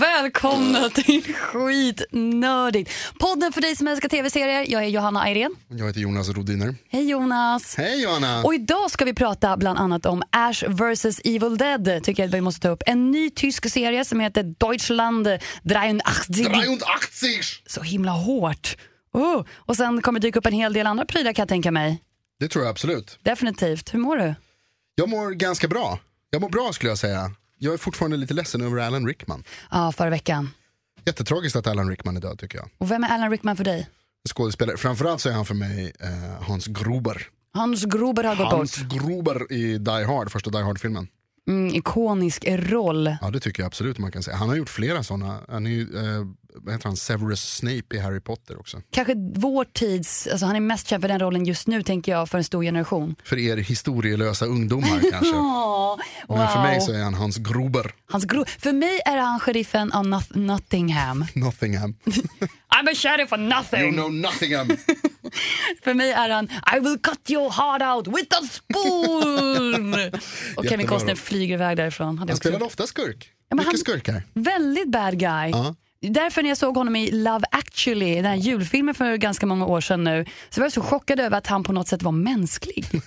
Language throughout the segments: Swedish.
Välkomna till Skitnördigt. Podden för dig som älskar tv-serier. Jag är Johanna Ayrén. Jag heter Jonas Rodiner. Hej Jonas. Hej Johanna! Och idag ska vi prata bland annat om Ash vs Evil Dead. Tycker jag att vi måste ta upp. En ny tysk serie som heter Deutschland 83. 83! Så himla hårt. Oh. Och sen kommer dyka upp en hel del andra prylar kan jag tänka mig. Det tror jag absolut. Definitivt. Hur mår du? Jag mår ganska bra. Jag mår bra skulle jag säga. Jag är fortfarande lite ledsen över Alan Rickman. Ja, förra veckan. Jättetragiskt att Alan Rickman är död tycker jag. Och vem är Alan Rickman för dig? Skådespelare. Framförallt så är han för mig eh, Hans Gruber. Hans Gruber har gått Hans bort. Gruber i Die Hard, första Die Hard-filmen. Mm, ikonisk roll. Ja det tycker jag absolut man kan säga. Han har gjort flera sådana. Han är ju, eh, vad heter han, Severus Snape i Harry Potter också. Kanske vår tids, alltså han är mest känd för den rollen just nu tänker jag för en stor generation. För er historielösa ungdomar kanske. Åh, Men för wow. mig så är han Hans Gruber. Hans gro- för mig är han sheriffen av Noth- Nottingham. Nottingham. I'm a sheriff of nothing. You know Nottingham. För mig är han I will cut your heart out with a spoon. Och Kevin Costner flyger iväg därifrån. Han också spelade ofta skurk. men Mycket han- skurkar. Väldigt bad guy. Ja. Därför när jag såg honom i Love actually, den här julfilmen för ganska många år sedan nu, så var jag så chockad över att han på något sätt var mänsklig.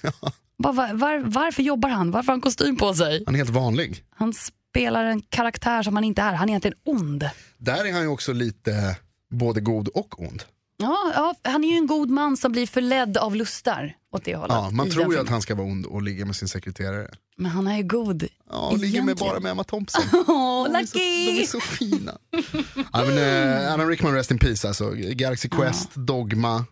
Var, var, var, varför jobbar han? Varför har han kostym på sig? Han är helt vanlig. Han spelar en karaktär som han inte är. Han är egentligen ond. Där är han ju också lite både god och ond. Ja, ja, han är ju en god man som blir förledd av lustar åt det hållet. Ja, man tror ju att han ska vara ond och ligga med sin sekreterare. Men han är ju god. Ja, och ligger med bara med Emma Thompson. Åh, De är så, de är så fina. ja, men, eh, Alan Rickman, Rest in Peace alltså. Galaxy Quest, Dogma.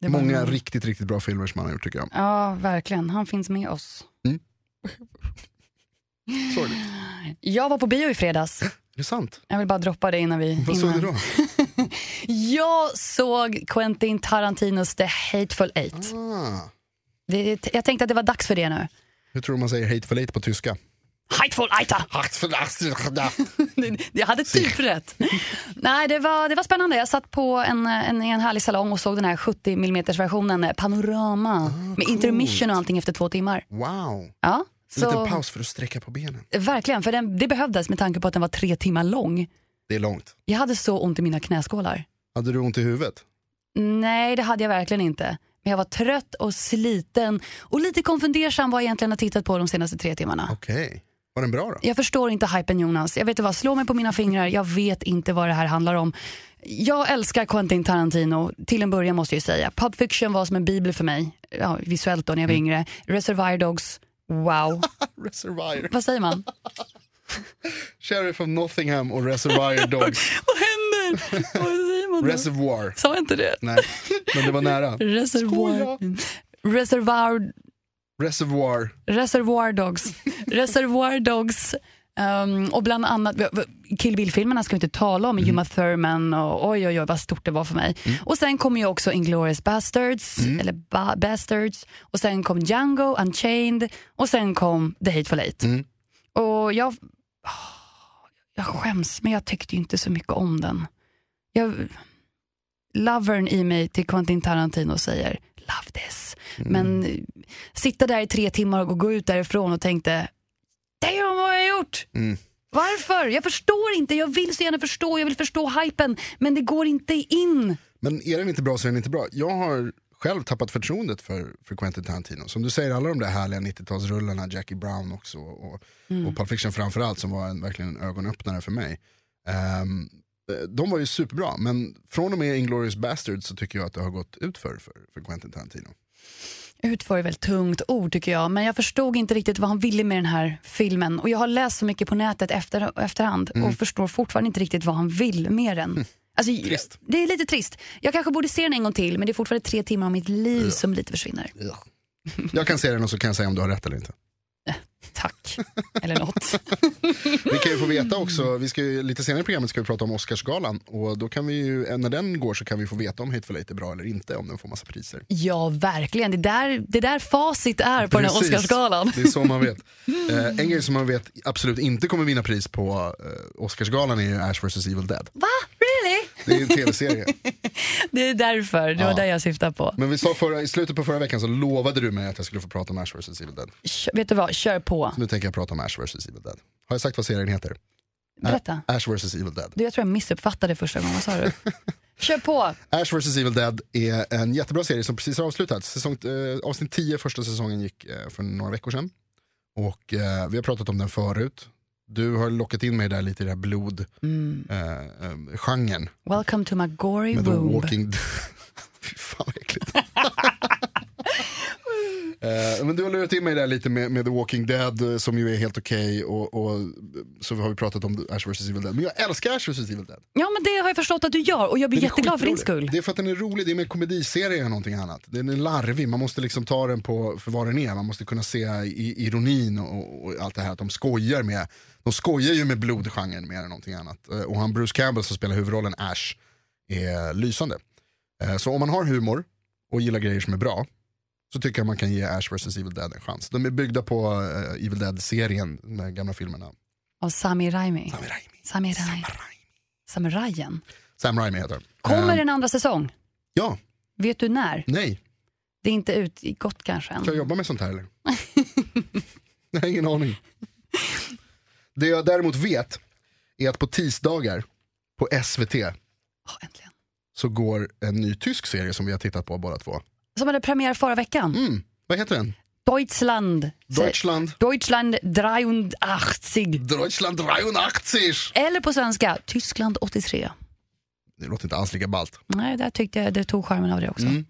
Det var Många bra. riktigt, riktigt bra filmer som han har gjort tycker jag. Ja, verkligen. Han finns med oss. Sorgligt. Jag var på bio i fredags. Är det sant? Jag vill bara droppa det innan vi... Vad såg du då? Jag såg Quentin Tarantinos The Hateful Eight. Ah. Det, jag tänkte att det var dags för det nu. Hur tror du man säger Hateful Eight på tyska? Hateful Eight! Jag hade typ rätt. Nej, det var, det var spännande. Jag satt på en, en, en härlig salong och såg den här 70 mm versionen Panorama med intermission och allting efter två timmar. Wow. Ja, En liten så, paus för att sträcka på benen. verkligen, för den, det behövdes med tanke på att den var tre timmar lång. Det är långt. Jag hade så ont i mina knäskålar. Hade du ont i huvudet? Nej, det hade jag verkligen inte. Men jag var trött och sliten och lite konfundersam vad jag egentligen har tittat på de senaste tre timmarna. Okej. Var den bra då? Jag förstår inte hypen Jonas. Jag vet inte vad, slå mig på mina fingrar. Jag vet inte vad det här handlar om. Jag älskar Quentin Tarantino, till en början måste jag ju säga. Pulp Fiction var som en bibel för mig, ja, visuellt då när jag var yngre. Reservoir Dogs, wow. Reservoir. vad säger man? Sheriff of Nottingham och Reservoir Dogs. vad händer? vad säger man då? Reservoir. Sa jag inte det? Nej, men det var nära. Reservoir... Reservoir... Reservoir. Reservoir Dogs. Reservoir Dogs. Um, och bland annat, Kill Bill-filmerna ska vi inte tala om, med Uma Thurman och oj oj oj vad stort det var för mig. Och sen kom ju också Inglourious Bastards, eller ba Bastards, och sen kom Django, Unchained och sen kom The Hateful Eight. Mm. Och jag, jag skäms, men jag tyckte ju inte så mycket om den. Jag, lovern i mig till Quentin Tarantino säger love this. Men eh, sitta där i tre timmar och gå ut därifrån och tänkte, damn vad har jag gjort? Mm. Varför? Jag förstår inte, jag vill så gärna förstå, jag vill förstå hypen, men det går inte in. Men är den inte bra så är den inte bra. Jag har själv tappat förtroendet för, för Quentin Tarantino. Som du säger, alla de där härliga 90-talsrullarna, Jackie Brown också och, och Pulp Fiction framförallt som var en, verkligen en ögonöppnare för mig. Ehm, de var ju superbra, men från och med Inglourious Bastards så tycker jag att det har gått ut för, för, Quentin Tarantino. Utför är väl tungt ord tycker jag, men jag förstod inte riktigt vad han ville med den här filmen. Och jag har läst så mycket på nätet efter, efterhand och förstår fortfarande inte riktigt vad han vill med den. Alltså, Trist. Det är lite trist. Jag kanske borde se den en gång till, men det är fortfarande tre timmar av mitt liv som lite försvinner. Jag kan se den och så kan jag säga om du har rätt eller inte. Tack. Eller något. Vi kan ju få veta också, vi ska ju, lite senare i programmet ska vi prata om Oscarsgalan och då kan vi ju, när den går så kan vi få veta om Hateful Eight är bra eller inte, om den får massa priser. Ja, verkligen. Det där, det där facit är på den här. Oscarsgalan. Det är så man vet. Eh, en grej som man vet absolut inte kommer vinna pris på eh, Oscarsgalan är ju Ash vs Evil Dead. Va? Det är en tv-serie. Det är därför, det var Ja. det jag syftade på. Men vi sa förra, i slutet på förra veckan så lovade du mig att jag skulle få prata om Ash vs Evil Dead. Kör, vet du vad, kör på. Nu tänker jag prata om Ash vs Evil Dead. Har jag sagt vad serien heter? Berätta. Ash vs Evil Dead. Du, jag tror jag missuppfattade första gången. Vad sa du? Kör på! Ash vs Evil Dead är en jättebra serie som precis har avslutats. Säsong, eh, avsnitt 10, första säsongen gick eh, för några veckor sedan. Och eh, vi har pratat om den förut. Du har lockat in mig där lite i den här blodgenren. Mm. Eh, eh. Welcome to my gory womb. Walking Fy fan vad äckligt. Eh, men du har lurat in mig där lite med, med The Walking Dead eh, som ju är helt okej och, och så har vi pratat om Ash vs Evil Dead. Men jag älskar Ash vs Evil Dead. Ja, men det har jag förstått att du gör och jag blir Den jätteglad för din skull. Det är för att den är rolig, det är mer komediserie än någonting annat. Den är larvig, man måste liksom ta den på för vad den är. Man måste kunna se i, ironin och, och allt det här att de skojar med de skojar ju med blodgenren mer än någonting annat. Eh, Och han Bruce Campbell som spelar huvudrollen Ash är lysande. Eh, Så om man har humor och gillar grejer som är bra så tycker jag man kan ge Ash vs Evil Dead en chans. De är byggda på eh, Evil Dead-serien, de gamla filmerna. Av Sami Raimi. Sam Raimi. Sami Raimi. Samurajen. Sam Raimi heter. Kommer Eh, en andra säsong? Ja, Vet du när? nej. Det är inte utgått kanske än. Ska jag jobba med sånt här eller? jag har ingen aning. Det jag däremot vet är att på tisdagar på SVT äntligen. så går en ny tysk serie som vi har tittat på båda två. Som hade premiär förra veckan. Mm. Vad heter den? Deutschland. Deutschland. Deutschland 83. Deutschland 83. Eller på svenska, Tyskland 83. Det låter inte alls lika ballt. Nej, där tyckte jag det tog charmen av det också. Mm.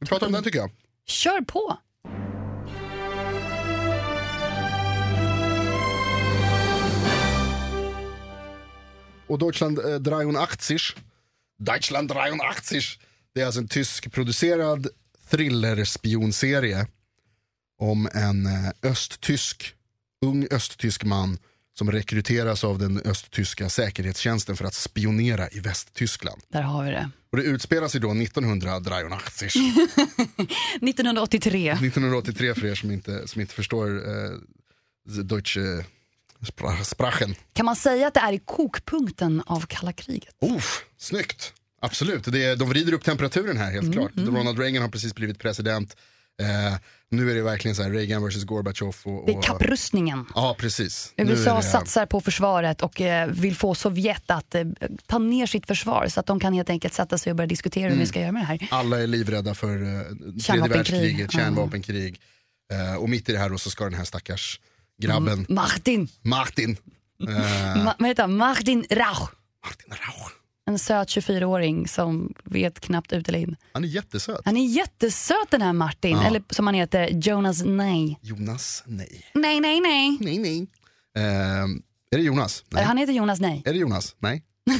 Vi pratar om den tycker jag. Kör på! Och Deutschland eh, 83, Deutschland 83, det är alltså en tysk producerad thriller-spionserie om en eh, östtysk, ung östtysk man som rekryteras av den östtyska säkerhetstjänsten för att spionera i Västtyskland. Där har vi det. Och det utspelar sig då 1983, 1983. 1983 för er som inte, som inte förstår eh, Deutsche Spra- Sprachen. Kan man säga att det är i kokpunkten av kalla kriget? Oh, snyggt. Absolut, det är, de vrider upp temperaturen här helt klart. Ronald Reagan har precis blivit president. Eh, nu är det verkligen så här Reagan versus Gorbachev. Och, och, Det är kapprustningen. Ja, precis. USA det- satsar på försvaret och eh, vill få Sovjet att eh, ta ner sitt försvar så att de kan helt enkelt sätta sig och börja diskutera hur vi ska göra med det här. Alla är livrädda för eh, tredje världskriget, kärnvapenkrig. Eh, och mitt i det här då så ska den här stackars grabben, Martin, Martin, eh, Ma- heter? Martin Rauch. Martin Rauch. En söt 24-åring som vet knappt ut eller in. Han är jättesöt. Han är jättesöt den här Martin, Ja. eller som han heter, Jonas Nej. Jonas, nej. Nej, nej, nej. Nej, nej. Eh, är det Jonas? Nej. Han heter Jonas Nej. Är det Jonas? Nej.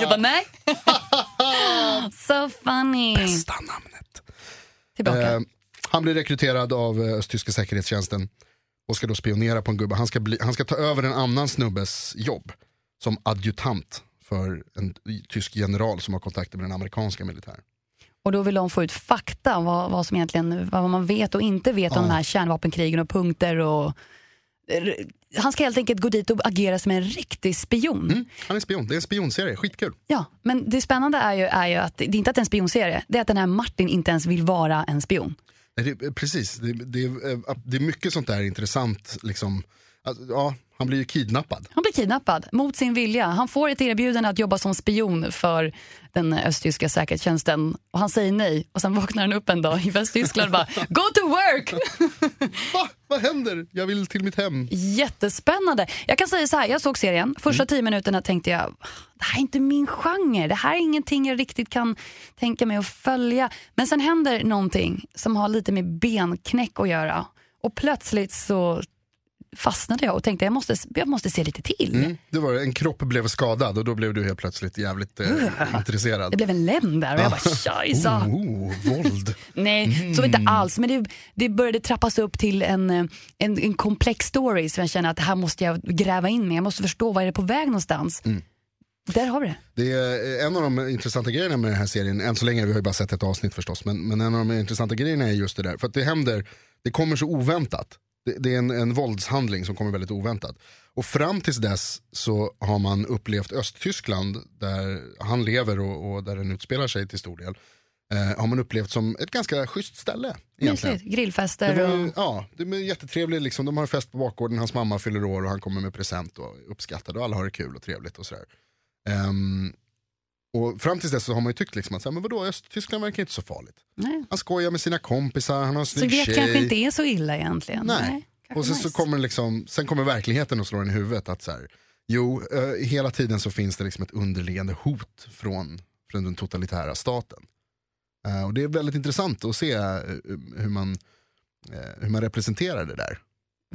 Jag bara nej. so funny. Bästa namnet. Tillbaka. Eh, han blir rekryterad av eh, östtyska säkerhetstjänsten och ska då spionera på en gubbe. Han ska, bli, han ska ta över en annan snubbes jobb som adjutant för en tysk general som har kontakter med den amerikanska militären. Och då vill de få ut fakta, vad, vad, som egentligen, vad man vet och inte vet om Ja. de här kärnvapenkrigen och punkter. Och, han ska helt enkelt gå dit och agera som en riktig spion. Mm, han är spion, det är en spionserie, skitkul. Ja, men det spännande är ju, är ju att det är inte att det är en spionserie, det är att den här Martin inte ens vill vara en spion. Nej, det, precis, det, det, är- det är mycket sånt där intressant. Liksom. Alltså, ja, han blir ju kidnappad. Han blir kidnappad mot sin vilja. Han får ett erbjudande att jobba som spion för den östtyska säkerhetstjänsten och han säger nej och sen vaknar han upp en dag i Västtyskland och bara Go to work! Va? Vad händer? Jag vill till mitt hem. Jättespännande. Jag kan säga så här, jag såg serien. Första tio minuterna tänkte jag, det här är inte min genre. Det här är ingenting jag riktigt kan tänka mig att följa. Men sen händer någonting som har lite med benknäck att göra. Och plötsligt så fastnade jag och tänkte jag måste, jag måste se lite till. Mm. Det var en kropp blev skadad och då blev du helt plötsligt jävligt eh, intresserad. Det blev en lem där och jag bara tjajsa. Oh, våld. Nej, så inte alls. Men det, det började trappas upp till en, eh, en, en komplex story som jag känner att här måste jag gräva in med. Jag måste förstå vad är det på väg någonstans. Där har vi det. Det är en av de intressanta grejerna med den här serien, än så länge, vi har ju bara sett ett avsnitt förstås, men, men en av de intressanta grejerna är just det där, för att det händer, det kommer så oväntat. Det, det är en, en våldshandling som kommer väldigt oväntat. Och fram tills dess så har man upplevt Östtyskland, där han lever och, och där den utspelar sig till stor del, eh, har man upplevt som ett ganska schysst ställe. Egentligen. Mysigt. Grillfester Det var, och... ja, det är jättetrevligt, liksom. de har fest på bakgården, hans mamma fyller år och han kommer med present och är uppskattad och alla har det kul och trevligt och sådär. Ehm, och fram tills dess så har man ju tyckt liksom att, så här, men vadå, Östtyskland verkar inte så farligt. Nej. Han skojar med sina kompisar, han har en Så snygg det tjej. kanske inte är så illa egentligen. Nej. kanske Och sen, så nice. kommer det liksom, sen kommer verkligheten och slår en i huvudet att så här, jo, eh, hela tiden så finns det liksom ett underliggande hot från, från den totalitära staten. Eh, och det är väldigt intressant att se eh, hur, man, eh, hur man representerar det där.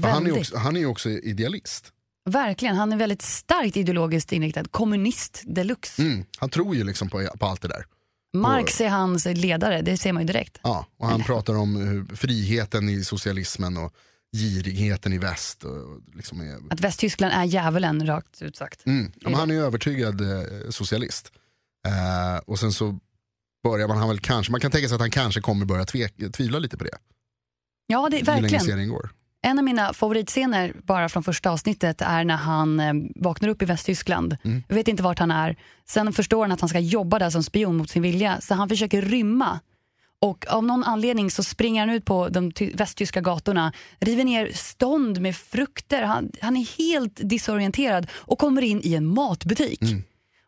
Han, är också, han är ju också idealist. Verkligen, han är väldigt starkt ideologiskt inriktad. Kommunist deluxe. Mm, han tror ju liksom på, på allt det där. Marx är hans ledare, det ser man ju direkt. Ja, och han pratar om hur friheten i socialismen och girigheten i väst. Och liksom är, Att Västtyskland är djävulen, rakt ut sagt. Mm. Ja, han är övertygad eh, socialist. Eh, och sen så börjar man, han väl kanske, man kan tänka sig att han kanske kommer börja tvek, tvivla lite på det. Ja, det, Ju längre verkligen. serien går. En av mina favoritscener bara från första avsnittet är när han eh, vaknar upp i Västtyskland. Mm. Jag vet inte vart han är. Sen förstår han att han ska jobba där som spion mot sin vilja. Så han försöker rymma. Och av någon anledning så springer han ut på de ty- västtyska gatorna, river ner stånd med frukter. Han, han är helt disorienterad och kommer in i en matbutik.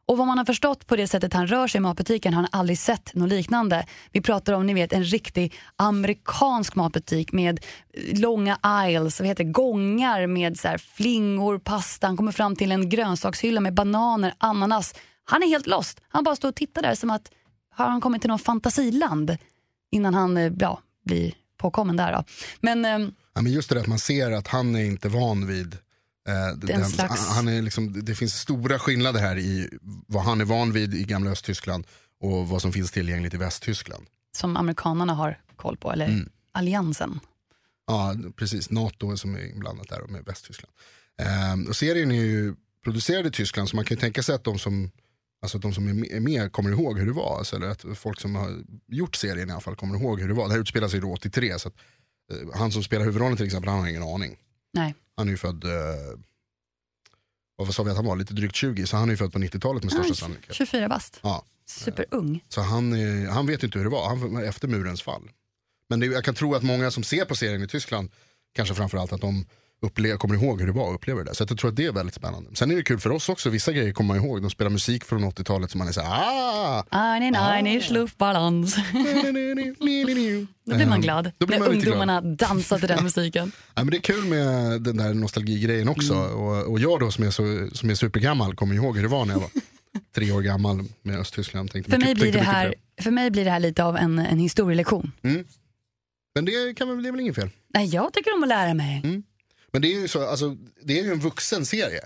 Och vad man har förstått på det sättet han rör sig i matbutiken har han aldrig sett något liknande. Vi pratar om ni vet, en riktig amerikansk matbutik med långa aisles, vad heter det, gångar med så här, flingor, pasta. Han kommer fram till en grönsakshylla med bananer, ananas. Han är helt lost. Han bara står och tittar där som att har han kommit till någon fantasiland innan han eh, ja, blir påkommen där. Då. Men ehm, Ja, men just det där att man ser att han är inte van vid eh, den, slags- han är liksom, Det finns stora skillnader här i vad han är van vid i gamla Östtyskland och vad som finns tillgängligt i Västtyskland. som amerikanerna har koll på, eller alliansen. Ja, precis. NATO som är inblandat där med Västtyskland. Ehm, och serien är ju producerad i Tyskland så man kan ju tänka sig att de som, alltså de som är med- är med kommer ihåg hur det var. Alltså, eller att folk som har gjort serien i alla fall kommer ihåg hur det var. Det här utspelar sig då 83 så att, eh, han som spelar huvudrollen till exempel han har ingen aning. Nej. Han är ju född, eh, vad sa vi att han var, lite drygt 20 så han är ju född på 90-talet med största sannolikhet. 24 bast. Ja. Superung. Så han, är- han vet inte hur det var, han var efter murens fall. Men det, jag kan tro att många som ser på serien i Tyskland, kanske framförallt att de upplever, kommer ihåg hur det var och upplever det. Så att jag tror att det är väldigt spännande. Sen är det kul för oss också, vissa grejer kommer man ihåg. De spelar musik från 80-talet som man är såhär ah! Eine, eine, Luftballons. Då blir man glad Då blir när man lite ungdomarna dansar till den musiken. Ja, men det är kul med den där nostalgigrejen också. Mm. Och, och jag då som är, så, som är supergammal kommer ihåg hur det var när jag var tre år gammal med Östtyskland. Tänkte För mig, blir det här, för mig blir det här lite av en, en historielektion. Men det, kan det är väl inget fel. Nej, jag tycker om att lära mig. Mm. Men det är ju så, alltså, det är ju en vuxen serie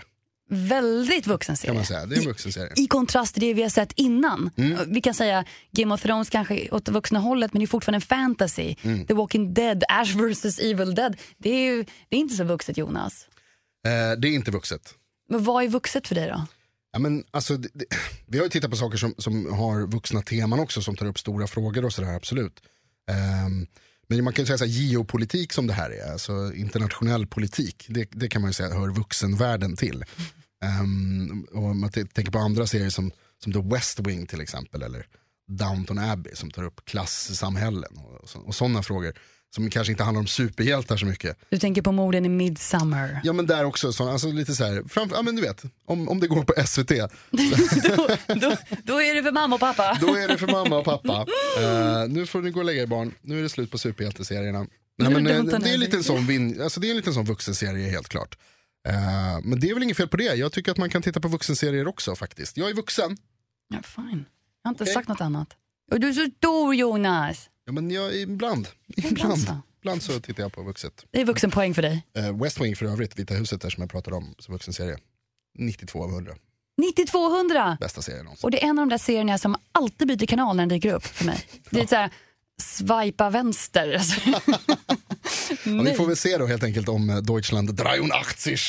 Väldigt vuxen kan serie. man säga. Det är en vuxen serie. I kontrast till det vi har sett innan. Mm. Vi kan säga Game of Thrones kanske åt det vuxna hållet men det är fortfarande en fantasy. Mm. The Walking Dead, Ash vs Evil Dead. Det är, ju, det är inte så vuxet Jonas. Eh, det är inte vuxet. Men vad är vuxet för dig då? Ja, men, alltså, det, det, vi har ju tittat på saker som, som har vuxna teman också som tar upp stora frågor och sådär absolut. Ehm, men man kan ju säga så här, geopolitik som det här är, alltså internationell politik, det, det kan man ju säga hör vuxenvärlden till. Um, och om man tänker på andra serier som, som The West Wing till exempel, eller Downton Abbey som tar upp klassamhällen och, och sådana frågor. Som kanske inte handlar om superhjältar så mycket. Du tänker på morden i Midsummer. Ja men där också, så, alltså lite så här, framför, ja men du vet, om, om det går på SVT, då, då, då är det för mamma och pappa. Då är det för mamma och pappa. Eh, nu får ni gå och lägga er barn, nu är det slut på superhjälteserierna. Nej, men, eh, det, är lite en sån vin, alltså, det är en liten sån vuxenserie helt klart. Eh, men det är väl inget fel på det, jag tycker att man kan titta på vuxenserier också faktiskt. Jag är vuxen, Ja, fine. Jag har inte Okej. sagt något annat. Och du är så stor Jonas. Ja, men jag, ibland, Ibland ibland, så. ibland så tittar jag på vuxet. Det är vuxenpoäng för dig. Eh, West Wing för övrigt, Vita huset där som jag pratade om som vuxenserie. 92 av 100, 9200! bästa serien någonsin. Och det är en av de där serierna som alltid byter kanal när den dyker upp för mig. Det är så här, swipa vänster. Alltså. Ja, vi får väl se då helt enkelt om eh, Deutschland 83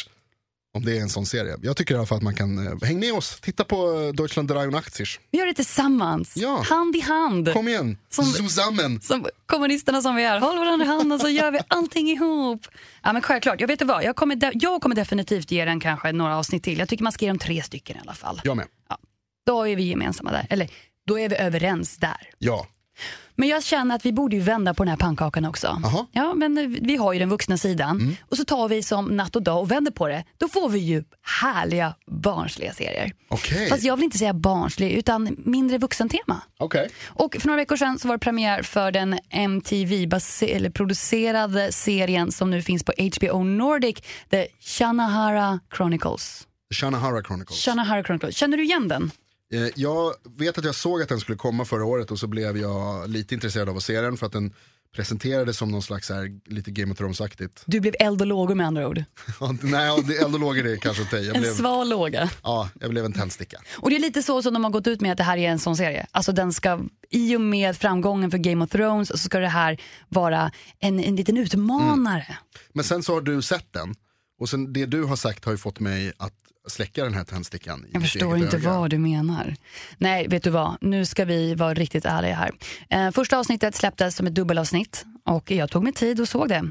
om det är en sån serie. Jag tycker i alla fall att man kan, eh, häng med oss, titta på eh, Deutschland 83 Vi gör det tillsammans, Ja. hand i hand. Kom igen, Som- zusammen. Som kommunisterna som vi är, håll varandra i handen så gör vi allting ihop. Ja men självklart, jag vet vad, jag kommer, de- jag kommer definitivt ge den kanske några avsnitt till. Jag tycker man ska ge dem tre stycken i alla fall. Jag med. Då är vi gemensamma där, eller då är vi överens där. Ja. Men jag känner att vi borde ju vända på den här pannkakan också. Jaha. Ja, men eh, vi har ju den vuxna sidan och så tar vi som natt och dag och vänder på det. Då får vi ju härliga barnsliga serier. Okej. Fast jag vill inte säga barnslig utan mindre vuxentema. Okej. Och för några veckor sedan så var det premiär för den MTV-producerade serien som nu finns på HBO Nordic, The Shanahara Chronicles. Shanahara Chronicles. Shanahara Chronicles. Känner du igen den? Eh, Jag vet att jag såg att den skulle komma förra året och så blev jag lite intresserad av att se den för att den presenterades som någon slags här, lite Game of Thrones-aktigt. Du blev eld och lågor med andra ord. Nej, ja, det ändå låg i det kanske. Jag En blev, sval låga. ja, jag blev en tändsticka. Och det är lite så som de har gått ut med att det här är en sån serie. Alltså den ska, i och med framgången för Game of Thrones så ska det här vara en, en liten utmanare. Men sen så har du sett den och sen det du har sagt har ju fått mig att släcka den här tändstickan. i Jag förstår inte öga. vad du menar. Nej, vet du vad? Nu ska vi vara riktigt ärliga här. Eh, första avsnittet släpptes som ett dubbelavsnitt och jag tog mig tid och såg det.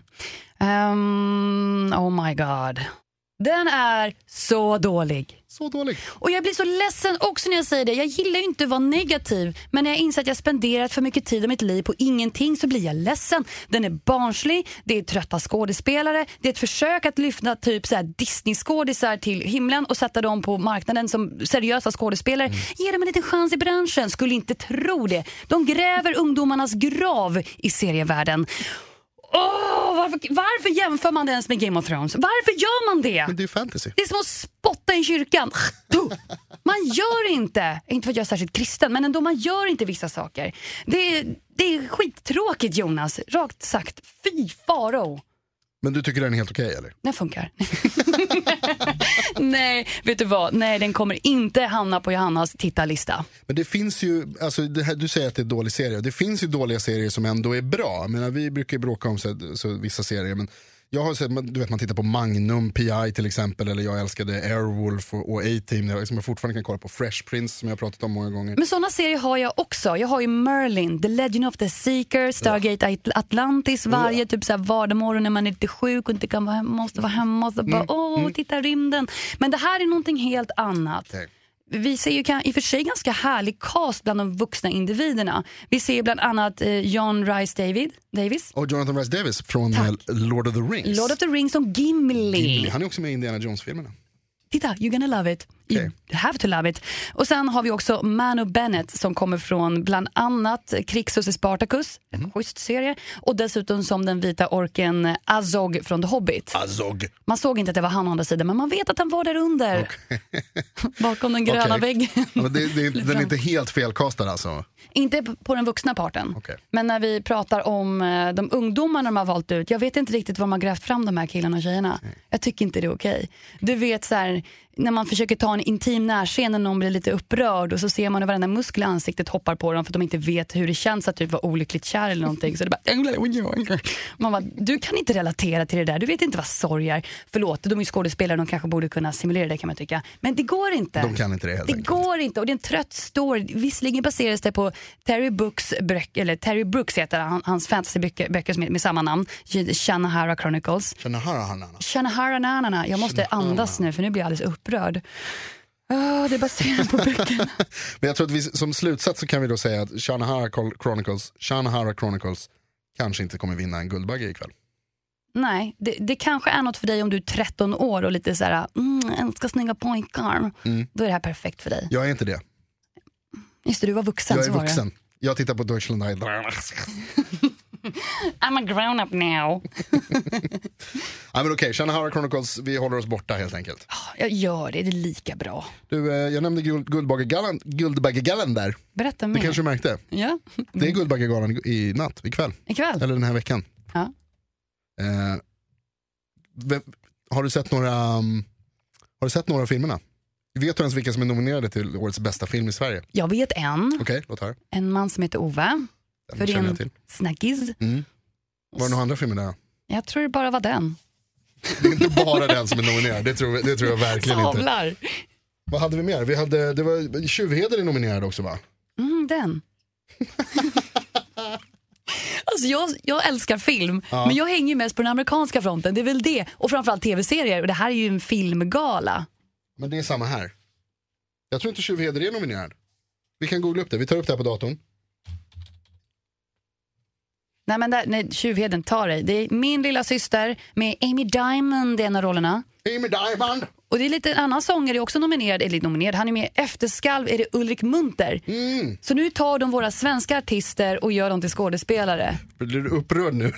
Ehm, oh my god. Den är så dålig. Så dålig. Och jag blir så ledsen också när jag säger det. Jag gillar ju inte att vara negativ. Men när jag inser att jag spenderat för mycket tid av mitt liv på ingenting så blir jag ledsen. Den är barnslig, det är trötta skådespelare, det är ett försök att lyfta typ Disney-skådisar till himlen och sätta dem på marknaden som seriösa skådespelare. Ge dem en liten chans i branschen, skulle inte tro det. De gräver ungdomarnas grav i serievärlden. Åh, varför, varför jämför man det ens med Game of Thrones? Varför gör man det? Men det är fantasy. Det är som att spotta i kyrkan. Man gör inte, inte för att jag är särskilt kristen, men ändå man gör inte vissa saker. Det är, det är skittråkigt Jonas, rakt sagt. Fy faro. Men du tycker den är helt okej eller? Den funkar. Nej, vet du vad? Nej, den kommer inte hamna på Johannas tittarlista. Men det finns ju, alltså det här, du säger att det är dålig serie, det finns ju dåliga serier som ändå är bra. Jag menar, vi brukar ju bråka om så, så, vissa serier, men jag har sett, du vet man tittar på Magnum, PI till exempel, eller jag älskade Airwolf och, och A-Team, jag- som jag fortfarande kan kolla på, Fresh Prince som jag har pratat om många gånger. Men såna serier har jag också. Jag har ju Merlin, The Legend of the Seeker, Stargate At- Atlantis varje typ så här vardagsmorgon när man är lite sjuk och inte kan vara hemma, måste vara hemma och så bara åh, titta rymden. Men det här är någonting helt annat. Okej. Vi ser ju kan- i och för sig ganska härlig cast bland de vuxna individerna. Vi ser bland annat eh, John Rice David, Davis, Och Jonathan Rhys Davis från eh, Lord of the Rings. Lord of the Rings som Gimli. Gimli, Han är också med i Indiana Jones-filmerna. Titta, you're gonna love it. You have to love it. Och sen har vi också Manu Bennett som kommer från bland annat Krixus i Spartacus, Mhm. en schysst serie. Och dessutom som den vita orken Azog från The Hobbit. Azog. Man såg inte att det var han å andra sidan, men man vet att han var där under. Bakom den gröna Okej. väggen. Ja, det, det, den är inte helt felkastad alltså. Inte på den vuxna parten. Okej. Men när vi pratar om eh, de ungdomarna de har valt ut. Jag vet inte riktigt var de har grävt fram de här killarna och tjejerna. Jag tycker inte det är okej. Du vet så här, när man försöker ta en intim närscen när någon blir lite upprörd och så ser man hur varenda muskel i ansiktet hoppar på dem för att de inte vet hur det känns att typ vara olyckligt kär eller någonting. Så det bara, man bara, du kan inte relatera till det där, du vet inte vad sorg är. Förlåt, de är skådespelare, de kanske borde kunna simulera det kan man tycka. Men det går inte. De kan inte det helt Det enkelt. går inte och det är en trött story. Visserligen baseras det på Terry Brooks, eller Terry Brooks heter han, hans fantasyböcker böcker med, med samma namn, Shanahara Chronicles. Shanahara Hanana. Shanahara Nanana, jag måste andas nu för nu blir jag alldeles upprörd. Ah, det är baserat på böckerna. Men jag tror att vi som slutsats så kan vi då säga att Shanahara Chronicles, Shanahara Chronicles kanske inte kommer vinna en Guldbagge ikväll. Nej, det, det kanske är något för dig om du är 13 år och lite så här, mm, älskar snygga pojkar. Då är det här perfekt för dig. Jag är inte det. Just det, du var vuxen. Jag är så var det. vuxen. Jag tittar på Deutschland. I'm a grown up now. Ja, men okej, Shanahara Chronicles, vi håller oss borta helt enkelt. Jag gör det, det är lika bra. Du, eh, jag nämnde guld, Guldbaggegalan, Guldbaggegalan där. Berätta Det mer. kanske du märkte. Ja, Det är Guldbaggegalan i i natt, ikväll. ikväll. Eller den här veckan. Ja. Eh, vem- har, du sett några, um, har du sett några av filmerna? Vet du ens vilka som är nominerade till årets bästa film i Sverige? Jag vet en, Okej, låt höra. en man som heter Ove. För till. snackis. Mm. Var det några andra filmer där? Jag tror det bara var den. Det är inte bara den som är nominerad, det tror, det tror jag verkligen inte. Savlar. Vad hade vi mer? Vi hade, det var, Tjuvheder är nominerad också va? Mm, den. Alltså jag, jag älskar film, men jag hänger mest på den amerikanska fronten. Det är väl det. Och framförallt tv-serier. Och det här är ju en filmgala. Men det är samma här. Jag tror inte Tjuvheder är nominerad. Vi kan googla upp det, vi tar upp det här på datorn. Nej men där, nej, Tjuvheden, ta dig. Det är min lilla syster med Amy Diamond i en av rollerna. Amy Diamond! Och det är lite en annan sångare också nominerad, eller nominerad, han är med i Efterskalv, är det Ulrik Munter. Mm. Så nu tar de våra svenska artister och gör dem till skådespelare. Blir du upprörd nu?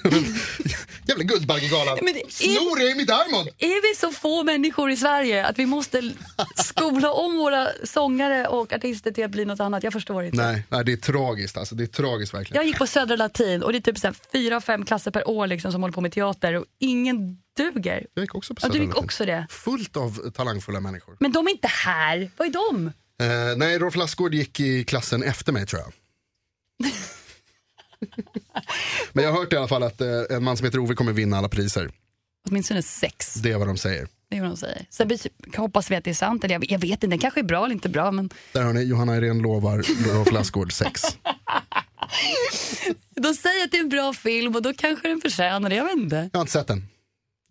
Jävla Guldbaggegalan. Men det är- Snor Amy Diamond! Är vi så få människor i Sverige att vi måste skola om våra sångare och artister till att bli något annat? Jag förstår inte. Nej, nej, det är tragiskt alltså. Det är tragiskt verkligen. Jag gick på Södra Latin och det är typ så här fyra, fem klasser per år liksom som håller på med teater och ingen duger. Jag gick också på Ja, du gick också det. Fullt av talangfulla människor. Men de är inte här. Vad är de? Eh, nej, Rolf Lassgård gick i klassen efter mig tror jag. Men jag har hört i alla fall att eh, en man som heter Ove kommer vinna alla priser. Åtminstone sex. Det är vad de säger. Det är vad de säger. Sen bes- hoppas vi att det är sant. Eller jag, jag vet inte, den kanske är bra eller inte bra. Men Där har ni Johanna Irene lovar Rolf Lassgård 6. de säger att det är en bra film och då kanske den förtjänar det. Jag vet inte. Jag har inte sett den.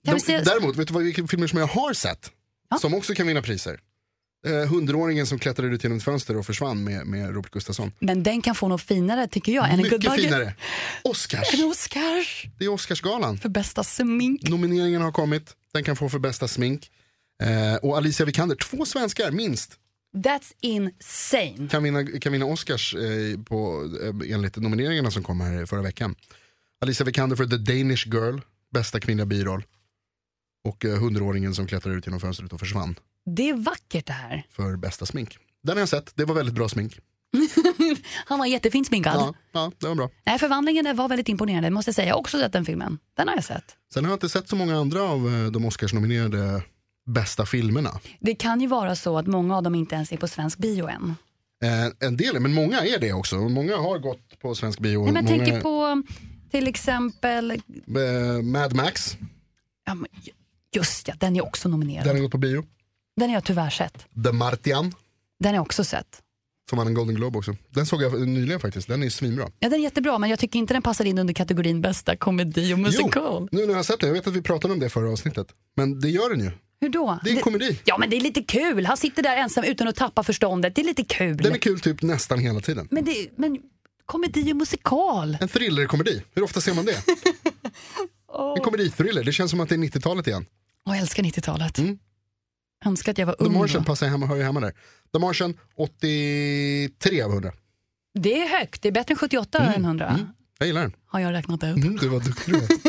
Kan De, Däremot, vet du vad, vilka filmer som jag har sett? Ja. Som också kan vinna priser. Eh, Hundraåringen som klättrade ut genom ett fönster och försvann med, med Robert Gustafsson. Men den kan få något finare tycker jag än en Mycket Guldbagge. finare. Oscars. En Oscars Det är Oscarsgalan. för bästa smink. Nomineringen har kommit. Den kan få för bästa smink. Eh, och Alicia Vikander, två svenskar minst, That's insane. kan vinna, kan vinna Oscars eh, på, eh, enligt nomineringarna som kom här förra veckan. Alicia Vikander för The Danish Girl, bästa kvinnliga biroll. Och eh, hundraåringen som klättrade ut genom fönstret och försvann Det är vackert det här. för bästa smink. Den har jag sett, det var väldigt bra smink. Han var jättefint sminkad. Ja, ja det var bra. Nej, förvandlingen var väldigt imponerande måste jag säga. Jag har också sett den filmen. Den har jag sett. Sen har jag inte sett så många andra av eh, de Oscars-nominerade bästa filmerna. Det kan ju vara så att många av dem inte ens är på svensk bio än. Eh, en del, men många är det också. Många har gått på svensk bio. Nej, men många, tänker på till exempel, eh, Mad Max, ja, men just ja, den är också nominerad. den har gått på bio. Den har jag tyvärr sett. The Martian, Den har jag också sett. som vann en Golden Globe också. Den såg jag nyligen faktiskt, den är svinbra. Ja, den är jättebra men jag tycker inte den passar in under kategorin bästa komedi och musikal. Jo, nu när jag har sett den, jag vet att vi pratade om det förra avsnittet. Men det gör den ju. Hur då? Det är en komedi. Ja men det är lite kul. Han sitter där ensam utan att tappa förståndet. Det är lite kul. Den är kul typ nästan hela tiden. Men, det, men komedi och musikal. En thrillerkomedi, hur ofta ser man det? En komedithriller, det känns som att det är 90-talet igen. Åh, jag älskar 90-talet. Mm. Önskar att jag var The ung Martian då. passar hemma, hör ju hemma där. The Martian, 83 av 100. Det är högt. Det är bättre än 78 än 100. Jag gillar den. Har jag räknat ut. Mm, du var duktig.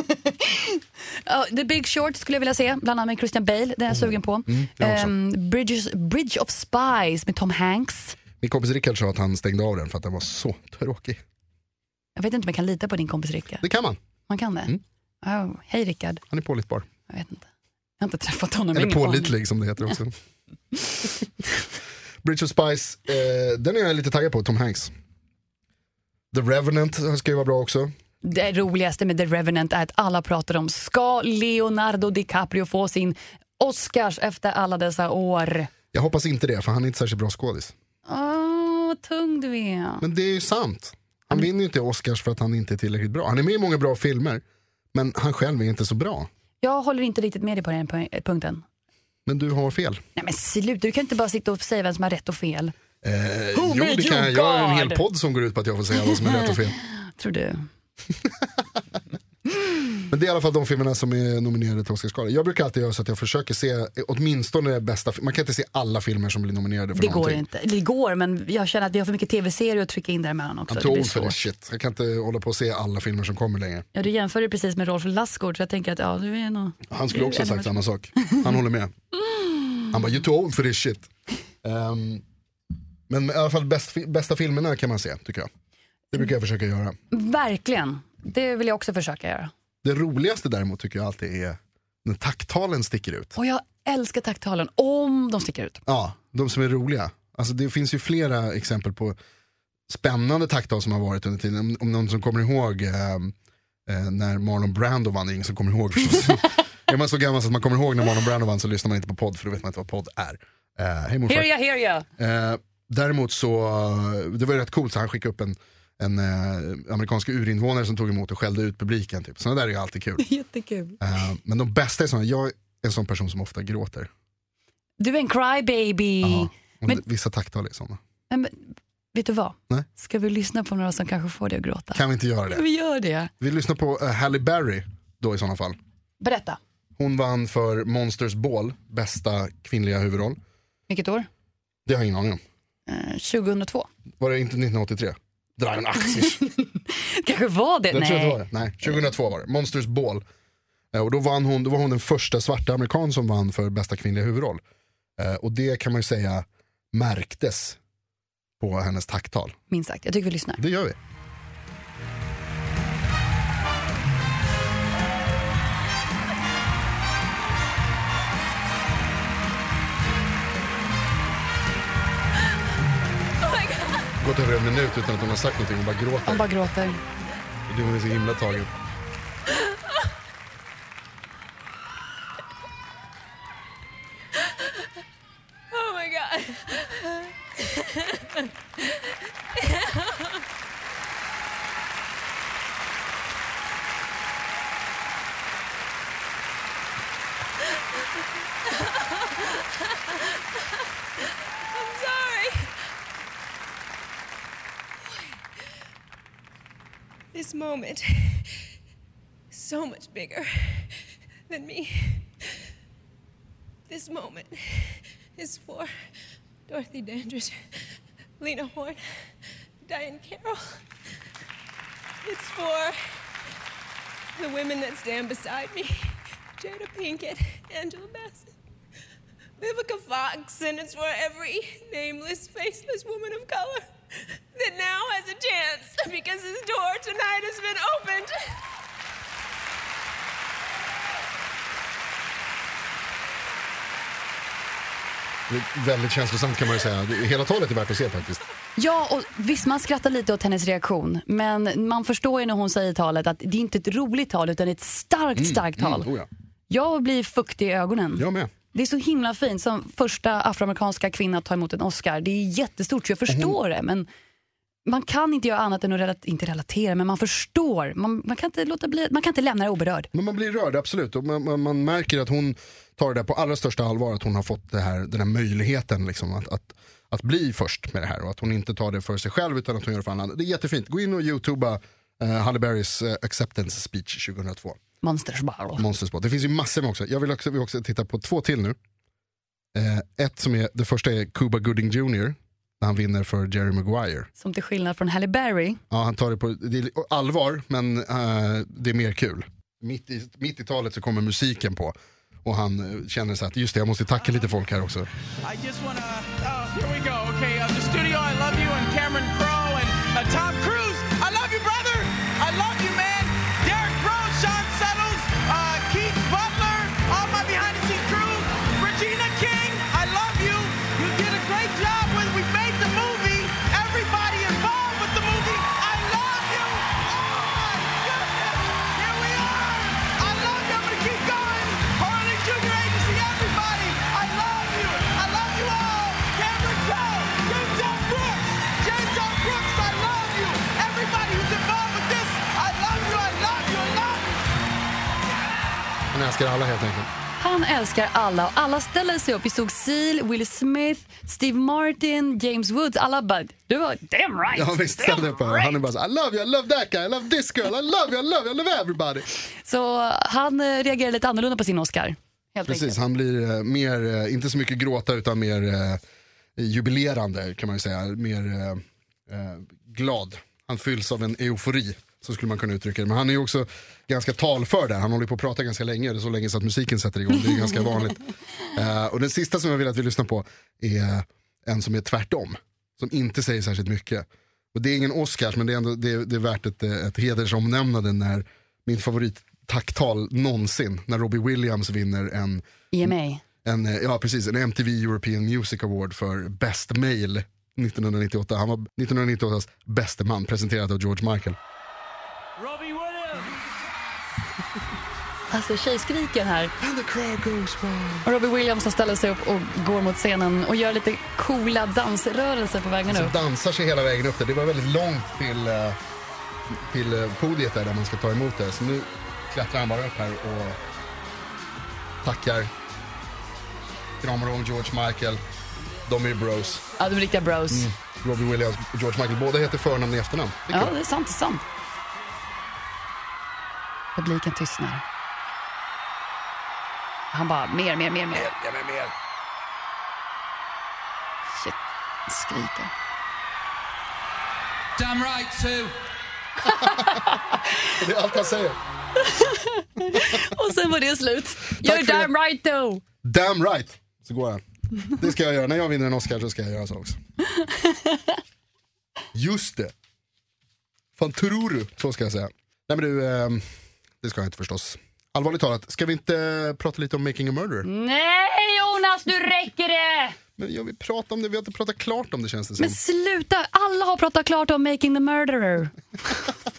Ja, The Big Short skulle jag vilja se, bland annat med Christian Bale. Den är jag sugen på. Mm. Ehm, Bridges, Bridge of Spies med Tom Hanks. Min kompis Rickard sa att han stängde av den för att den var så tråkig. Jag vet inte om jag kan lita på din kompis Rickard. Det kan man, Man kan det? Mm. Oh, hej Rickard. han är pålitbar. Jag vet inte. Jag har inte träffat honom. Eller pålitlig som det heter också. Bridge of Spies, eh, den är jag lite taggad på, Tom Hanks. The Revenant ska ju vara bra också. Det roligaste med The Revenant är att alla pratar om ska Leonardo DiCaprio få sin Oscars efter alla dessa år? Jag hoppas inte det, för han är inte särskilt bra skådis. Åh, vad tung du är. Men det är ju sant. Han vinner ju inte Oscars för att han inte är tillräckligt bra. Han är med i många bra filmer, men han själv är inte så bra. Jag håller inte riktigt med dig på den pu- punkten. Men du har fel. Nej men sluta, du kan inte bara sitta och säga vem som har rätt och fel. Eh, Who jo, det kan jag. Jag har en hel podd som går ut på att jag får säga vad som är rätt och fel. Tror du? Men det är i alla fall de filmerna som är nominerade till Oscarsgalan. Jag brukar alltid göra så att jag försöker se åtminstone bästa, fi- man kan inte se alla filmer som blir nominerade för Det går någonting. inte. Det går, men jag känner att vi har för mycket tv-serier att trycka in däremellan också. Det for svårt. this shit. Jag kan inte hålla på och se alla filmer som kommer längre. Ja, du jämför det precis med Rolf Lassgård, så jag tänker att ja, du är nog... Han skulle också ha sagt samma sak. Han håller med. Han bara, you're too old for this shit. Ehm, men i alla fall bäst, bästa filmerna kan man se, tycker jag. Det brukar jag försöka göra. Verkligen. Det vill jag också försöka göra. Det roligaste däremot tycker jag alltid är när takttalen sticker ut. Och jag älskar takttalen, om de sticker ut. Ja, de som är roliga. Alltså det finns ju flera exempel på spännande takttal som har varit under tiden. Om, någon som kommer ihåg eh, eh, när Marlon Brando vann, ingen som kommer ihåg förstås. är man så gammal så att man kommer ihåg när Marlon Brando vann så lyssnar man inte på podd för då vet man inte vad podd är. Eh, hej morfar. Hear ya, hear ya. Eh, däremot så, det var ju rätt coolt så han skickade upp en, en eh, amerikansk urinvånare som tog emot och skällde ut publiken. Typ. Sådana där är ju alltid kul. Jättekul. Eh, men de bästa är sådana, jag är en sån person som ofta gråter. Du är en crybaby. Men- Vissa takttal är sådana. Men, Vet du vad? Nej. Ska vi lyssna på några som kanske får dig att gråta? Kan vi inte göra det? Vi gör det. Vi lyssnar på uh, Halle Berry då i sådana fall. Berätta. Hon vann för Monsters Ball, bästa kvinnliga huvudroll. Vilket år? Det har jag ingen aning om. Eh, 2002. Var det inte 1983? Dra en axis. kanske var det? Jag Nej. tror att det var det. Nej, 2002 var det. Monsters Ball. Eh, och då, vann hon, då var hon den första svarta amerikan som vann för bästa kvinnliga huvudroll. Eh, och det kan man ju säga märktes på hennes tacktal. Minst sagt. Jag tycker vi lyssnar. Det gör vi. Gått en minut utan att hon har sagt någonting, hon bara gråter. Hon bara gråter. Hon är så himla tagen. Oh my god. I'm sorry. This moment so much bigger than me. This moment is for Dorothy Dandridge, Lena Horne, Diane Carroll. It's for the women that stand beside me Jada Pinkett, Angela Bassett, Vivica Fox, and it's for every nameless, faceless woman of color that now has a chance because his door tonight has been opened. Det är väldigt känslosamt kan man ju säga. Det- Hela talet är värt att se faktiskt. Ja, och visst man skrattar lite åt hennes reaktion. Men man förstår ju när hon säger talet att det är inte ett roligt tal utan ett starkt, starkt tal. Mm, oh ja. Jag blir fuktig i ögonen. Jag med. Det är så himla fint som första afroamerikanska kvinna att ta emot en Oscar. Det är jättestort så jag förstår det. Men man kan inte göra annat än att relat- inte relatera, men man förstår. Man, man, kan inte låta bli, man kan inte lämna det oberörd. Men man blir rörd, absolut. Och man, man, man märker att hon tar det där på allra största allvar. Att hon har fått det här, den här möjligheten liksom, att, att, att bli först med det här. Och att hon inte tar det för sig själv utan att hon gör det för andra. Det är jättefint. Gå in och youtuba uh, Halle Berrys eh, acceptance speech 2002. Monsters Ball. Monsterspot. Det finns ju massor med också. Jag vill också, vi också titta på två till nu. Eh, ett som är, det första är Cuba Gooding Jr. När han vinner för Jerry Maguire. Som till skillnad från Halle Berry. Ja, han tar det på det är allvar, men eh, det är mer kul. Mitt i, mitt i talet så kommer musiken på. Och han eh, känner så att just det, jag måste tacka lite folk här också. I just want to. Oh, here we go. Okay, älskar alla helt enkelt. Han älskar alla och alla ställer sig upp. Vi såg Seal, Will Smith, Steve Martin, James Woods. Alla bara, du var damn right. Ja visst, damn ställ upp här. Han är bara så I love you, I love that guy, I love this girl, I love you, I love you, I love everybody. Så uh, han uh, reagerar lite annorlunda på sin Oscar. Helt Precis, enkelt. han blir eh, mer, eh, inte så mycket gråta utan mer eh, jubilerande kan man ju säga. Mer eh, eh, glad. Han fylls av en eufori, så skulle man kunna uttrycka det. Men han är ju också ganska talför där. Han håller på att prata ganska länge, det är så länge så att musiken sätter igång. Det är ganska vanligt. Eh, och den sista som jag vill att vi lyssnar på är en som är tvärtom. Som inte säger särskilt mycket. Och det är ingen Oscars, men det är, ändå, det är, det är värt ett, ett hedersomnämnande när min favorittacktal någonsin, när Robbie Williams vinner en EMA. en, eh, ja, precis, en MTV European Music Award för Best Male 1998. Han var 1998s bäste man, presenterad av George Michael. Alltså tjejskriken här. And the crowd goes wild. Och Robbie Williams som ställer sig upp och går mot scenen och gör lite coola dansrörelser på vägen Så upp. dansar sig hela vägen upp där. Det var väldigt långt till, eh, till eh, podiet där, där man ska ta emot det. Så nu klättrar han bara upp här och tackar. Kramar om George Michael. De är ju bros. Ja, de är riktiga bros. Robbie Williams och George Michael, båda heter förnamn i efternamn. Det Ja, det är sant. Det är sant. Publiken tystnar. Han bara, mer, mer, mer, mer. Ja, men mer. Shit, skriker. Damn right too. Det är allt han säger. Och sen var det slut. You're för det. damn right though. Damn right, så går han. Det ska jag göra. När jag vinner en Oscar så ska jag göra så också. Just det. Fan tror du? Så ska jag säga. Nej men du, ehm, det ska jag inte förstås. Allvarligt talat, ska vi inte prata lite om Making a Murderer? Nej Jonas, nu räcker det! Men jag vill prata om det, vi har inte pratat klart om det känns det som. Men sluta, alla har pratat klart om Making the Murderer.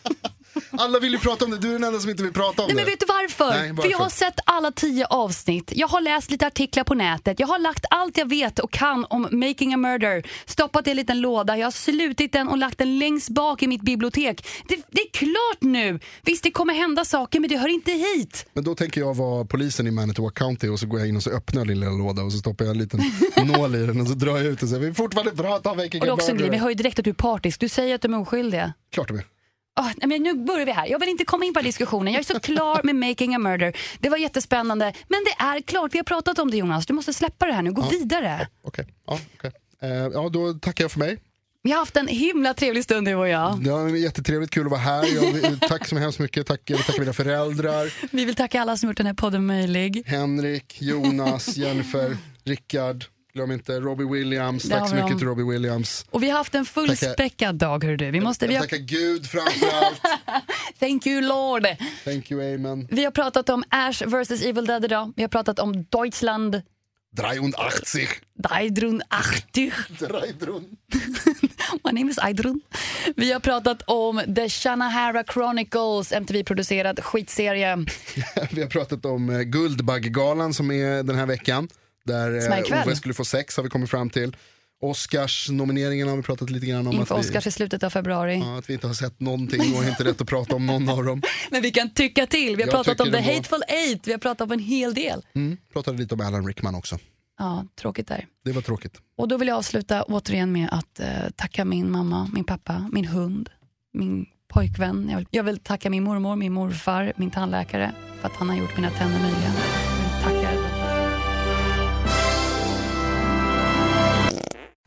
Alla vill ju prata om det, du är den enda som inte vill prata om Nej, det. men vet du varför? Nej, varför? För jag har sett alla tio avsnitt. Jag har läst lite artiklar på nätet. Jag har lagt allt jag vet och kan om Making a Murder. Stoppat i en liten låda. Jag har slutit den och lagt den längst bak i mitt bibliotek. Det, det är klart nu! Visst, det kommer hända saker, men det hör inte hit. Men då tänker jag vara polisen i Manitoba County och så går jag in och så öppnar jag lilla låda och så stoppar jag en liten nål i den och så drar jag ut och säger vi vill fortfarande prata om Making Och det är a också en grej, vi hör ju direkt att du är partisk. Du säger att de är oskyldiga. Klart de är. Oh, nej, men nu börjar vi här. Jag vill inte komma in på diskussionen. Jag är så klar med Making a Murder. Det var jättespännande. Men det är klart, vi har pratat om det Jonas. Du måste släppa det här nu. Gå vidare. Okej, ja, okej. Eh, ja, då tackar jag för mig. Vi har haft en himla trevlig stund du och jag. Var jättetrevligt, kul att vara här. Jag tack så hemskt mycket. Tack, jag vill tacka mina föräldrar. Vi vill tacka alla som gjort den här podden möjlig. Henrik, Jonas, Jennifer, Rickard. Glöm inte Robbie Williams. Där Tack så mycket dem. till Robbie Williams. Och vi har haft en fullspäckad dag hör du. Vi måste, vi har, tackar Gud framförallt. thank you Lord. Thank you, amen. Vi har pratat om Ash vs Evil Dead idag. Vi har pratat om Deutschland, 83. Deidrun 80. Dreidrun. My name is Aidrun. Vi har pratat om The Shannahara Chronicles, MTV-producerad skitserie. Vi har pratat om eh, Guldbaggegalan som är den här veckan. Där eh. Ove skulle få sex har vi kommit fram till. Oscars-nomineringen har vi pratat lite grann om. Inför att vi, Oscars i slutet av februari. ja, att vi inte har sett någonting och inte rätt att prata om någon av dem. Men vi kan tycka till. Vi har Jag pratat om The var- Hateful Eight. Vi har pratat om en hel del. Mm. Pratade lite om Alan Rickman också. Ja, tråkigt där. Det var tråkigt. Och då vill jag avsluta återigen med att eh, tacka min mamma, min pappa, min hund, min pojkvän. Jag vill, jag vill tacka min mormor, min morfar, min tandläkare för att han har gjort mina tänder möjliga.